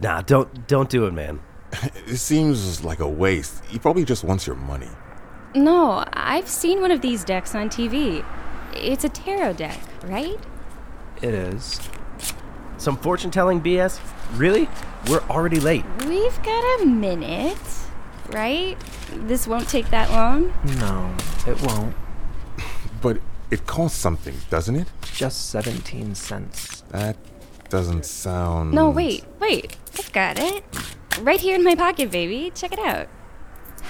Nah, don't don't do it, man. It seems like a waste. He probably just wants your money. No, I've seen one of these decks on TV. It's a tarot deck, right? It is. Some fortune telling BS? Really? We're already late. We've got a minute, right? This won't take that long. No, it won't. But it costs something, doesn't it? Just 17 cents. That doesn't sound. No, wait, wait. I've got it. Right here in my pocket, baby. Check it out.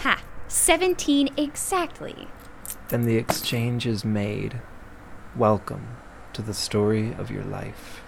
Ha! 17 exactly. Then the exchange is made. Welcome to the story of your life.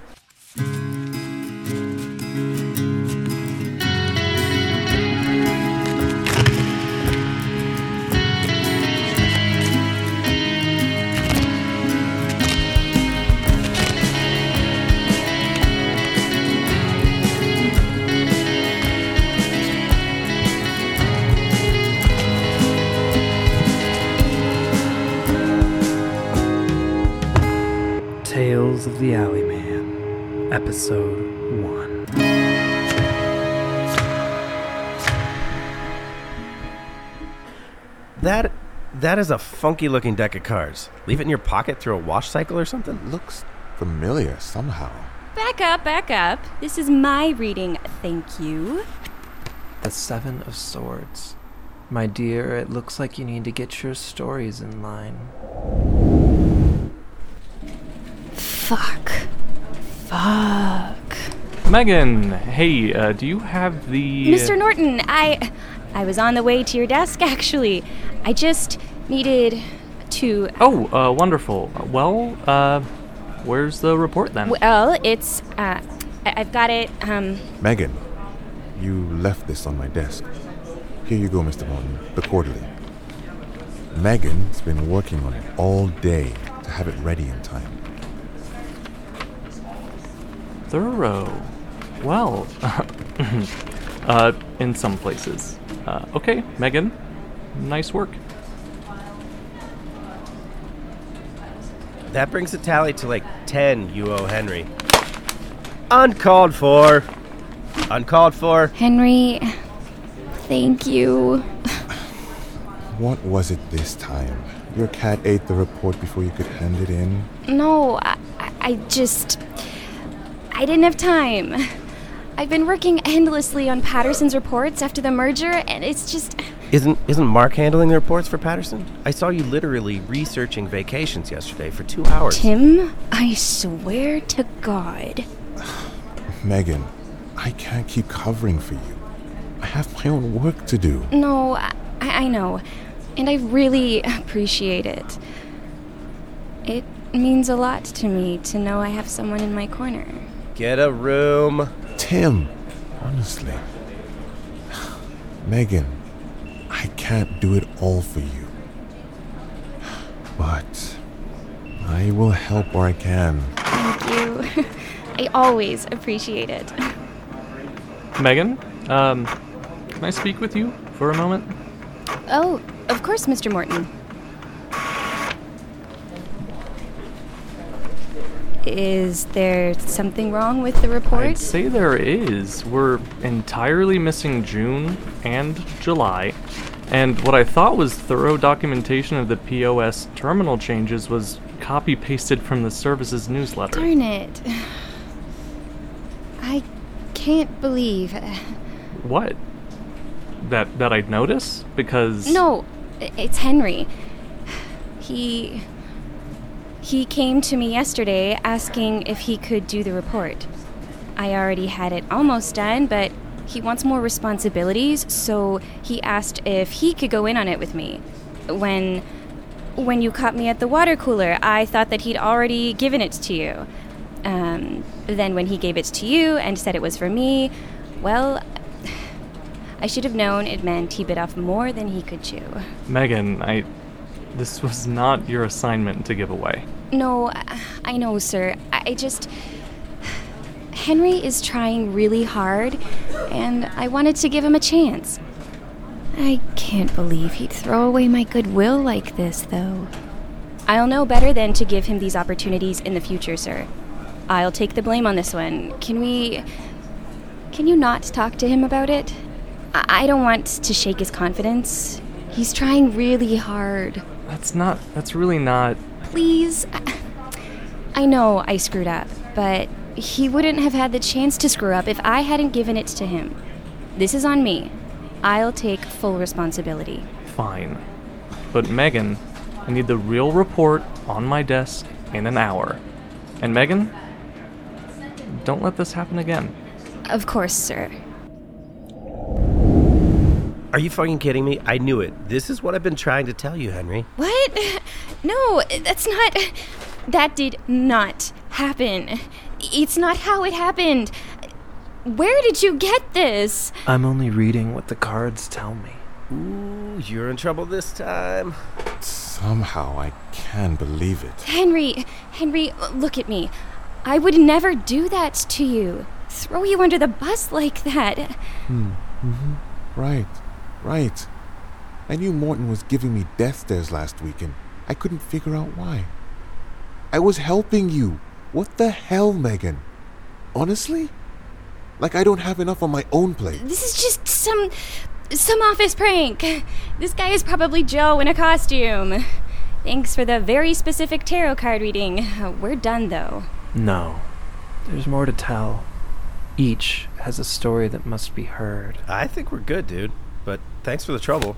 Episode 1. That that is a funky looking deck of cards. Leave it in your pocket through a wash cycle or something? Looks familiar somehow. Back up, back up. This is my reading, thank you. The Seven of Swords. My dear, it looks like you need to get your stories in line. Fuck. Fuck. Megan, hey, uh, do you have the. Mr. Morten, I I was on the way to your desk actually. I just needed to Oh, uh, wonderful. Well, uh, where's the report then? well, it's uh I- I've got it um Megan, you left this on my desk. Here you go, Mr. Morten, the quarterly. Megan's been working on it all day to have it ready in time. Thorough. Well, uh, in some places. Uh, okay, Megan, nice work. That brings the tally to like 10 you owe Henry. Uncalled for. Uncalled for. Henry thank you. What was it this time? Your cat ate the report before you could hand it in? No, I, I- I just I didn't have time. I've been working endlessly on Patterson's reports after the merger and it's just Isn't isn't Mark handling the reports for Patterson? I saw you literally researching vacations yesterday for 2 hours. Tim, I swear to God. Megan, I can't keep covering for you. I have my own work to do. No, I, I know. And I really appreciate it. It means a lot to me to know I have someone in my corner. Get a room. Tim, honestly. Megan, I can't do it all for you. But I will help where I can. Thank you. I always appreciate it. Megan, um, can I speak with you for a moment? Oh, of course, Mr. Morten. Is there something wrong with the report? I'd say there is. We're entirely missing June and July. And what I thought was thorough documentation of the POS terminal changes was copy pasted from the service's newsletter. Darn it. I can't believe. What? That that I'd notice? Because No, it's Henry. He. He came to me yesterday asking if he could do the report. I already had it almost done, but he wants more responsibilities, so he asked if he could go in on it with me. When. When you caught me at the water cooler, I thought that he'd already given it to you. Um, then when he gave it to you and said it was for me, well, I should have known it meant he bit off more than he could chew. Megan, I this was not your assignment to give away. No, I- I know, sir. I I just. Henry is trying really hard, and I wanted to give him a chance. I can't believe he'd throw away my goodwill like this, though. I'll know better than to give him these opportunities in the future, sir. I'll take the blame on this one. Can we. Can you not talk to him about it? I, I don't want to shake his confidence. He's trying really hard. That's not. That's really not. Please. I- I know I screwed up, but he wouldn't have had the chance to screw up if I hadn't given it to him. This is on me. I'll take full responsibility. Fine. But Megan, I need the real report on my desk in an hour. And Megan, don't let this happen again. Of course, sir. Are you fucking kidding me? I knew it. This is what I've been trying to tell you, Henry. What? No, that's not. That did not happen. It's not how it happened. Where did you get this? I'm only reading what the cards tell me. Ooh, you're in trouble this time. Somehow I can't believe it. Henry, Henry, look at me. I would never do that to you. Throw you under the bus like that. Mm-hmm. Right, right. I knew Morten was giving me death stares last week and I couldn't figure out why. I was helping you. What the hell, Megan? Honestly? Like I don't have enough on my own plate. This is just some some office prank. This guy is probably Joe in a costume. Thanks for the very specific tarot card reading. We're done though. No, there's more to tell. Each has a story that must be heard. I think we're good, dude. But thanks for the trouble.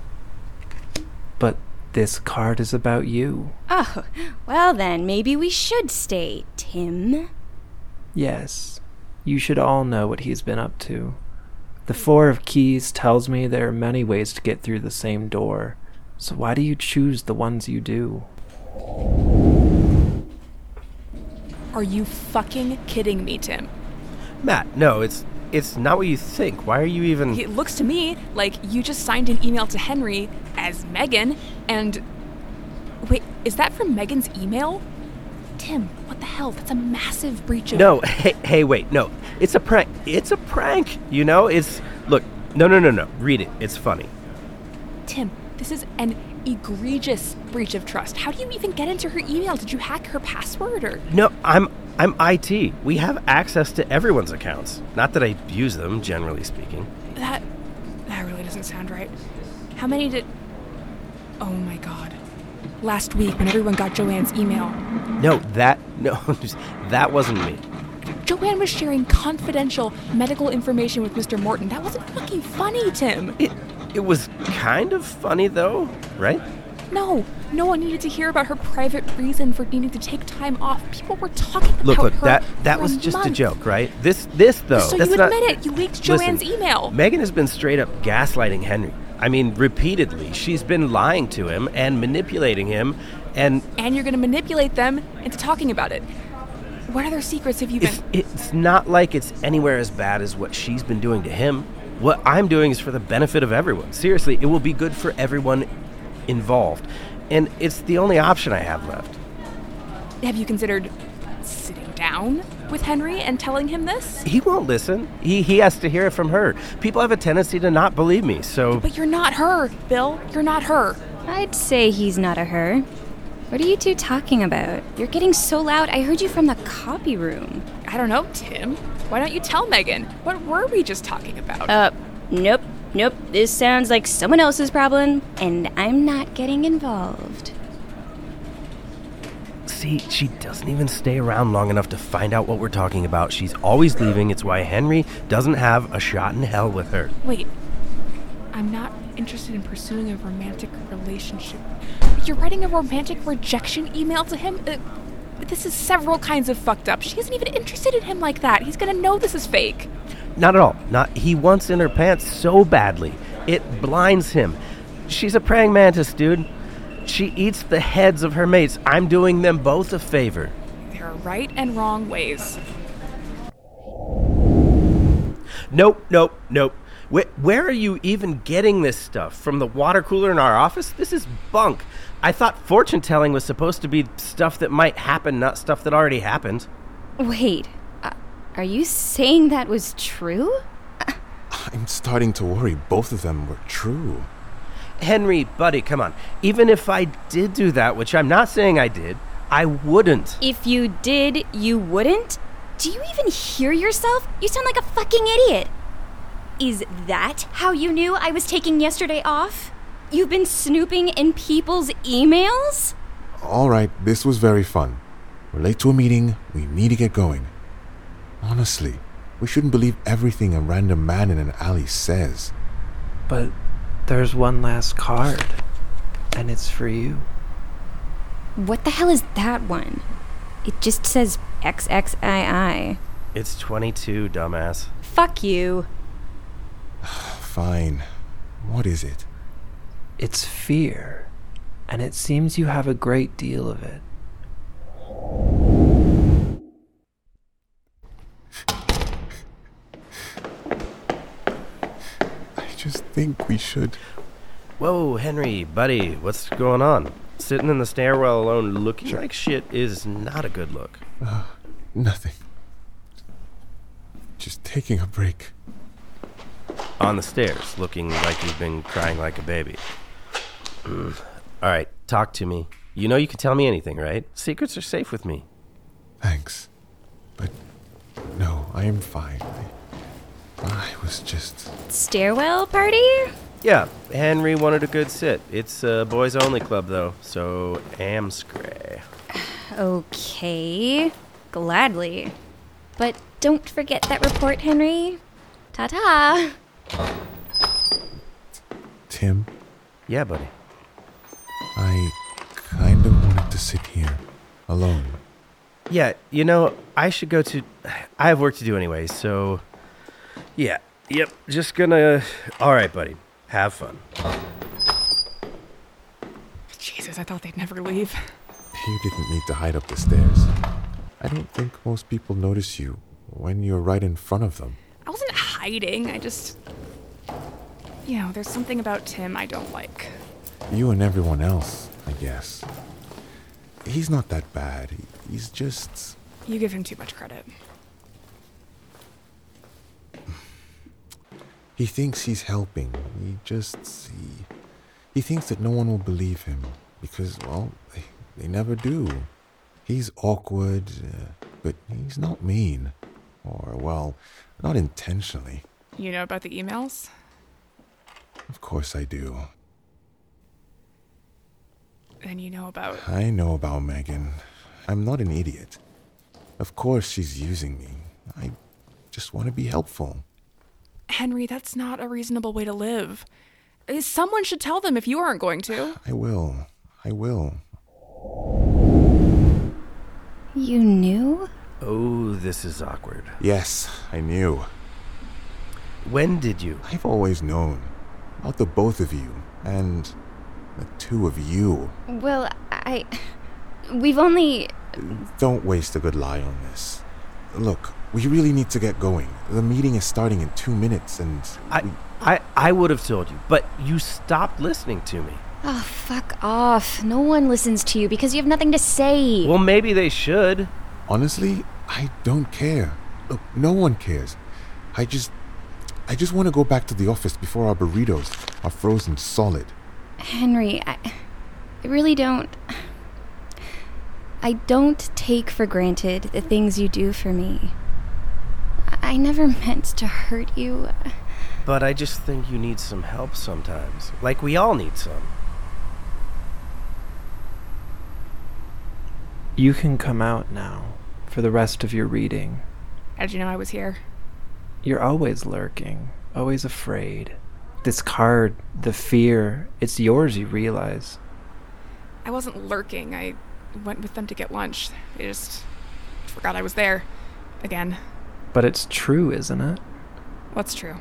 But this card is about you. Oh, well then, maybe we should stay, Tim. Yes, you should all know what he's been up to. The Four of Keys tells me there are many ways to get through the same door. So why do you choose the ones you do? Are you fucking kidding me, Tim? Mat, no, it's it's not what you think. Why are you even It looks to me like you just signed an email to Henry as Megan, and. Wait, is that from Megan's email? Tim, what the hell? That's a massive breach of. No, hey, hey, wait, no. It's a prank. It's a prank. You know, it's look. No, no, no, no. Read it. It's funny. Tim, this is an egregious breach of trust. How do you even get into her email? Did you hack her password or. No, I'm I'm IT. We have access to everyone's accounts. Not that I use them, generally speaking. That. That really doesn't sound right. How many did. Oh my god. Last week, when everyone got Joanne's email, No, that no, that wasn't me. Joanne was sharing confidential medical information with Mr. Morten. That wasn't fucking funny, Tim. It it was kind of funny though, right? No, no one needed to hear about her private reason for needing to take time off. People were talking Look, about look, her that that was a just a joke, right? This this though, So you not. admit it? You leaked Listen, Joanne's email. Megan has been straight up gaslighting Henry. I mean, repeatedly. She's been lying to him and manipulating him, and and you're going to manipulate them into talking about it. What other secrets have you been? it's, it's not like it's anywhere as bad as what she's been doing to him. What I'm doing is for the benefit of everyone. Seriously, it will be good for everyone involved, and it's the only option I have left. Have you considered sitting down with Henry and telling him this? He won't listen. He he has to hear it from her. People have a tendency to not believe me, so But you're not her, Bill. You're not her. I'd say he's not a her. What are you two talking about? You're getting so loud, I heard you from the copy room. I don't know, Tim. Why don't you tell Megan? What were we just talking about? Uh, nope, nope. This sounds like someone else's problem, and I'm not getting involved. See, she doesn't even stay around long enough to find out what we're talking about. She's always leaving. It's why Henry doesn't have a shot in hell with her. Wait. I'm not interested in pursuing a romantic relationship. You're writing a romantic rejection email to him? Uh, this is several kinds of fucked up. She isn't even interested in him like that. He's gonna know this is fake. Not at all. Not he wants in her pants so badly. It blinds him. She's a praying mantis, dude. She eats the heads of her mates. I'm doing them both a favor. There are right and wrong ways. Nope, nope, nope. Where, where are you even getting this stuff? From the water cooler in our office? This is bunk. I thought fortune telling was supposed to be stuff that might happen, not stuff that already happened. Wait, are you saying that was true? I'm starting to worry both of them were true. Henry, buddy, come on. Even if I did do that, which I'm not saying I did, I wouldn't. If you did, you wouldn't? Do you even hear yourself? You sound like a fucking idiot. Is that how you knew I was taking yesterday off? You've been snooping in people's emails? All right, this was very fun. We're late to a meeting. We need to get going. Honestly, we shouldn't believe everything a random man in an alley says. But there's one last card, and it's for you. What the hell is that one? It just says XXII. It's 22, dumbass. Fuck you. Fine. What is it? It's fear, and it seems you have a great deal of it. I just think we should. Whoa, Henry, buddy, what's going on? Sitting in the stairwell alone looking like shit is not a good look. Nothing. Just taking a break. On the stairs, looking like you've been crying like a baby. Mm. All right, talk to me. You know you can tell me anything, right? Secrets are safe with me. Thanks. But no, I am fine. I, I was just. Stairwell party? Yeah, Henry wanted a good sit. It's a boys only club, though, so am scray. Okay. Gladly. But don't forget that report, Henry. Ta ta. Tim, Yeah, buddy. I kind of wanted to sit here alone. Yeah, you know, I should go to. I have work to do anyway, so. Yeah, yep, just gonna. Alright, buddy. Have fun. Jesus, I thought they'd never leave. You didn't need to hide up the stairs. I don't think most people notice you when you're right in front of them. I wasn't hiding. I just. You know, there's something about Tim I don't like. You and everyone else, I guess. He's not that bad. He's just. You give him too much credit. He thinks he's helping. He just. He, he thinks that no one will believe him because, well, they, they never do. He's awkward, uh, but he's not mean. Or, well, not intentionally. You know about the emails? Of course I do. And you know about. I know about Megan. I'm not an idiot. Of course she's using me. I just want to be helpful. Henry, that's not a reasonable way to live. Uh, Someone should tell them if you aren't going to. I will. I will. You knew? Oh, this is awkward. Yes, I knew. When did you? I've always known. About the both of you. And the two of you. Well, I. We've only. Don't waste a good lie on this. Look, we really need to get going. The meeting is starting in two minutes, and I, I, I would have told you, but you stopped listening to me. Oh, fuck off. No one listens to you because you have nothing to say. Well, maybe they should. honestly, I don't care. Look, no one cares. I just. I just want to go back to the office before our burritos are frozen solid. Henry, I, I really don't. I don't take for granted the things you do for me. I never meant to hurt you. But I just think you need some help sometimes. Like we all need some. You can come out now for the rest of your reading. How did you know I was here? You're always lurking, always afraid. This card, the fear, it's yours, you realize. I wasn't lurking. I went with them to get lunch. They just forgot I was there. Again. But it's true, isn't it? What's true?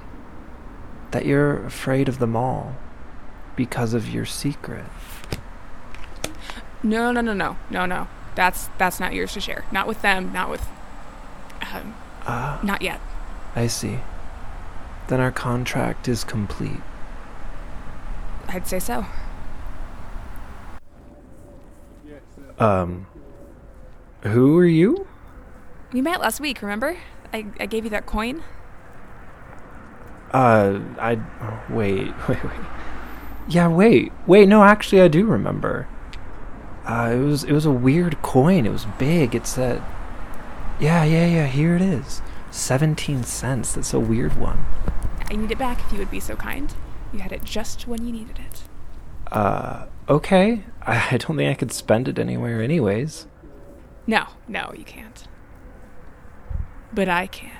That you're afraid of them all because of your secret. No, no, no, no, no, no. That's that's not yours to share. Not with them. Not with. Um, Ah, not yet. I see. Then our contract is complete. I'd say so. Um, who are you? We met last week. Remember? I I gave you that coin. Uh, I wait, wait, wait. Yeah, wait, wait. No, actually, I do remember. Uh, it was it was a weird coin. It was big. It said, Yeah, yeah, yeah, here it is. 17 cents. That's a weird one. I need it back if you would be so kind. You had it just when you needed it. Uh, okay. I don't think I could spend it anywhere, anyways. No, no, you can't. But I can.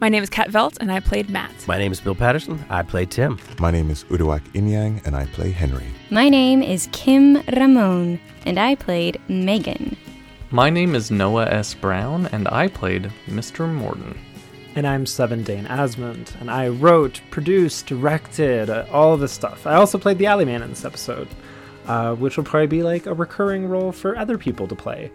My name is Kat Veldt, and I played Mat. My name is Bill Patterson. I play Tim. My name is Uduak Inyang, and I play Henry. My name is Kim Ramón, and I played Megan. My name is Noah S. Brown, and I played Mr. Morten. And I'm Seven Dane Asmund, and I wrote, produced, directed, uh, all of this stuff. I also played the Alleyman in this episode, uh, which will probably be like a recurring role for other people to play.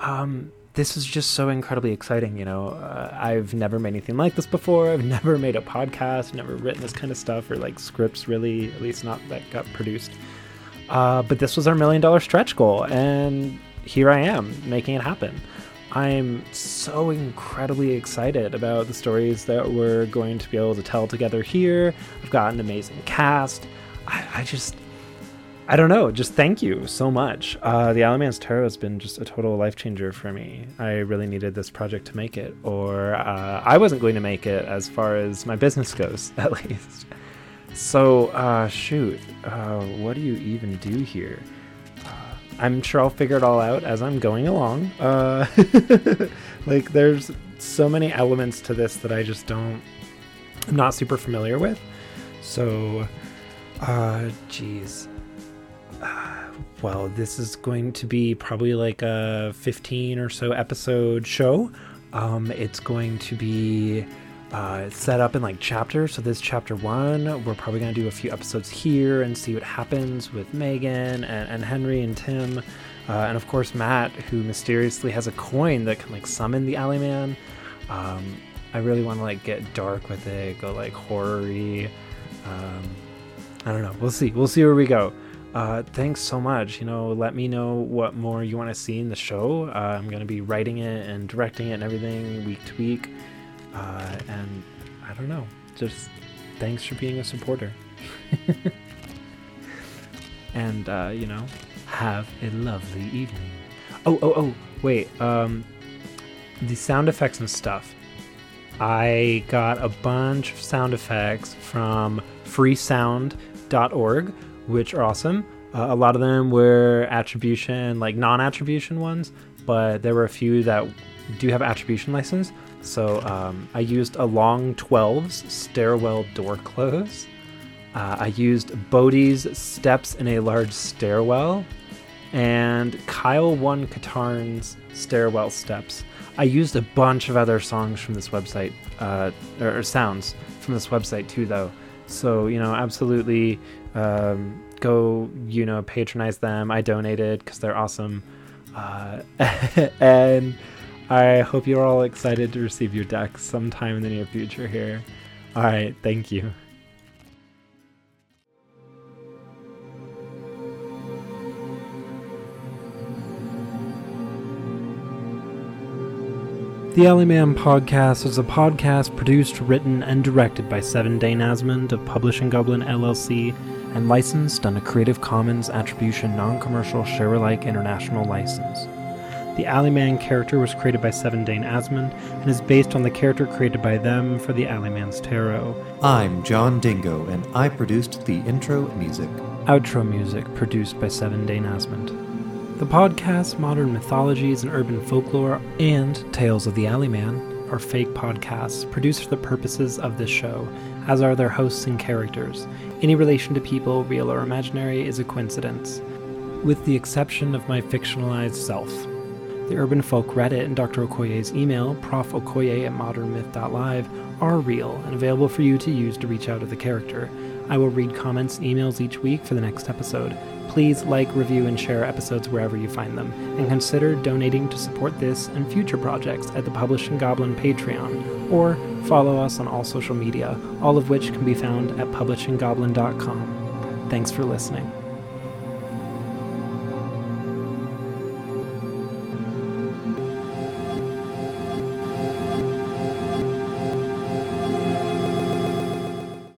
Um, this is just so incredibly exciting, you know. Uh, I've never made anything like this before. I've never made a podcast, never written this kind of stuff or like scripts, really, at least not that got produced. Uh, but this was our million dollar stretch goal, and here I am making it happen. I'm so incredibly excited about the stories that we're going to be able to tell together here. I've got an amazing cast. I, I just, I don't know. Just thank you so much. Uh, the Alleyman's Tarot has been just a total life changer for me. I really needed this project to make it, or uh, I wasn't going to make it as far as my business goes, at least. So, uh, shoot, uh, what do you even do here? Uh, I'm sure I'll figure it all out as I'm going along. Uh, like, there's so many elements to this that I just don't, I'm not super familiar with. So, uh, geez. Uh, well, this is going to be probably like a 15 or so episode show. Um, it's going to be uh, set up in like chapters. So this chapter one, we're probably gonna do a few episodes here and see what happens with Megan and, and Henry and Tim, uh, and of course Mat, who mysteriously has a coin that can like summon the Alleyman. Um, I really want to like get dark with it, go like horror-y. Um, I don't know. We'll see. We'll see where we go. Uh, thanks so much. You know, let me know what more you want to see in the show. Uh, I'm going to be writing it and directing it and everything week to week. Uh, and I don't know. Just thanks for being a supporter. and, uh, you know, have a lovely evening. Oh, oh, oh, wait. Um, the sound effects and stuff. I got a bunch of sound effects from freesound.org, which are awesome. Uh, a lot of them were attribution, like non attribution ones, but there were a few that do have attribution license. So um, I used a long 12's stairwell door close. Uh, I used Bodhi's steps in a large stairwell and Kyle One Katarn's stairwell steps. I used a bunch of other songs from this website, uh, or sounds from this website too, though. So, you know, absolutely um, go, you know, patronize them. I donated because they're awesome. Uh, and I hope you're all excited to receive your decks sometime in the near future here. All right, thank you. The Alleyman Podcast is a podcast produced, written, and directed by Seven Dane Asmund of Publishing Goblin LLC and licensed on a Creative Commons Attribution Non Commercial Share Alike International License. The Alleyman character was created by Seven Dane Asmund and is based on the character created by them for the Alleyman's Tarot. I'm John Dingo, and I produced the intro music. Outro music produced by Seven Dane Asmund. The podcast Modern Mythologies and Urban Folklore and Tales of the Alleyman are fake podcasts produced for the purposes of this show, as are their hosts and characters. Any relation to people, real or imaginary, is a coincidence, with the exception of my fictionalized self. The Urban Folk Reddit and Dr. Okoye's email, Prof. profokoye at modernmyth.live, are real and available for you to use to reach out to the character. I will read comments and emails each week for the next episode. Please like, review, and share episodes wherever you find them, and consider donating to support this and future projects at the Publishing Goblin Patreon, or follow us on all social media, all of which can be found at publishinggoblin.com. Thanks for listening.